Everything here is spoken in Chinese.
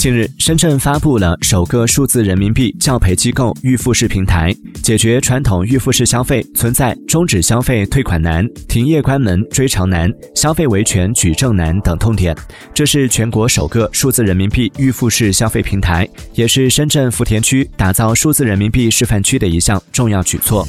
近日深圳发布了首个数字人民币教培机构预付式平台解决传统预付式消费存在终止消费退款难停业关门追偿难消费维权举证难等痛点。这是全国首个数字人民币预付式消费平台也是深圳福田区打造数字人民币示范区的一项重要举措。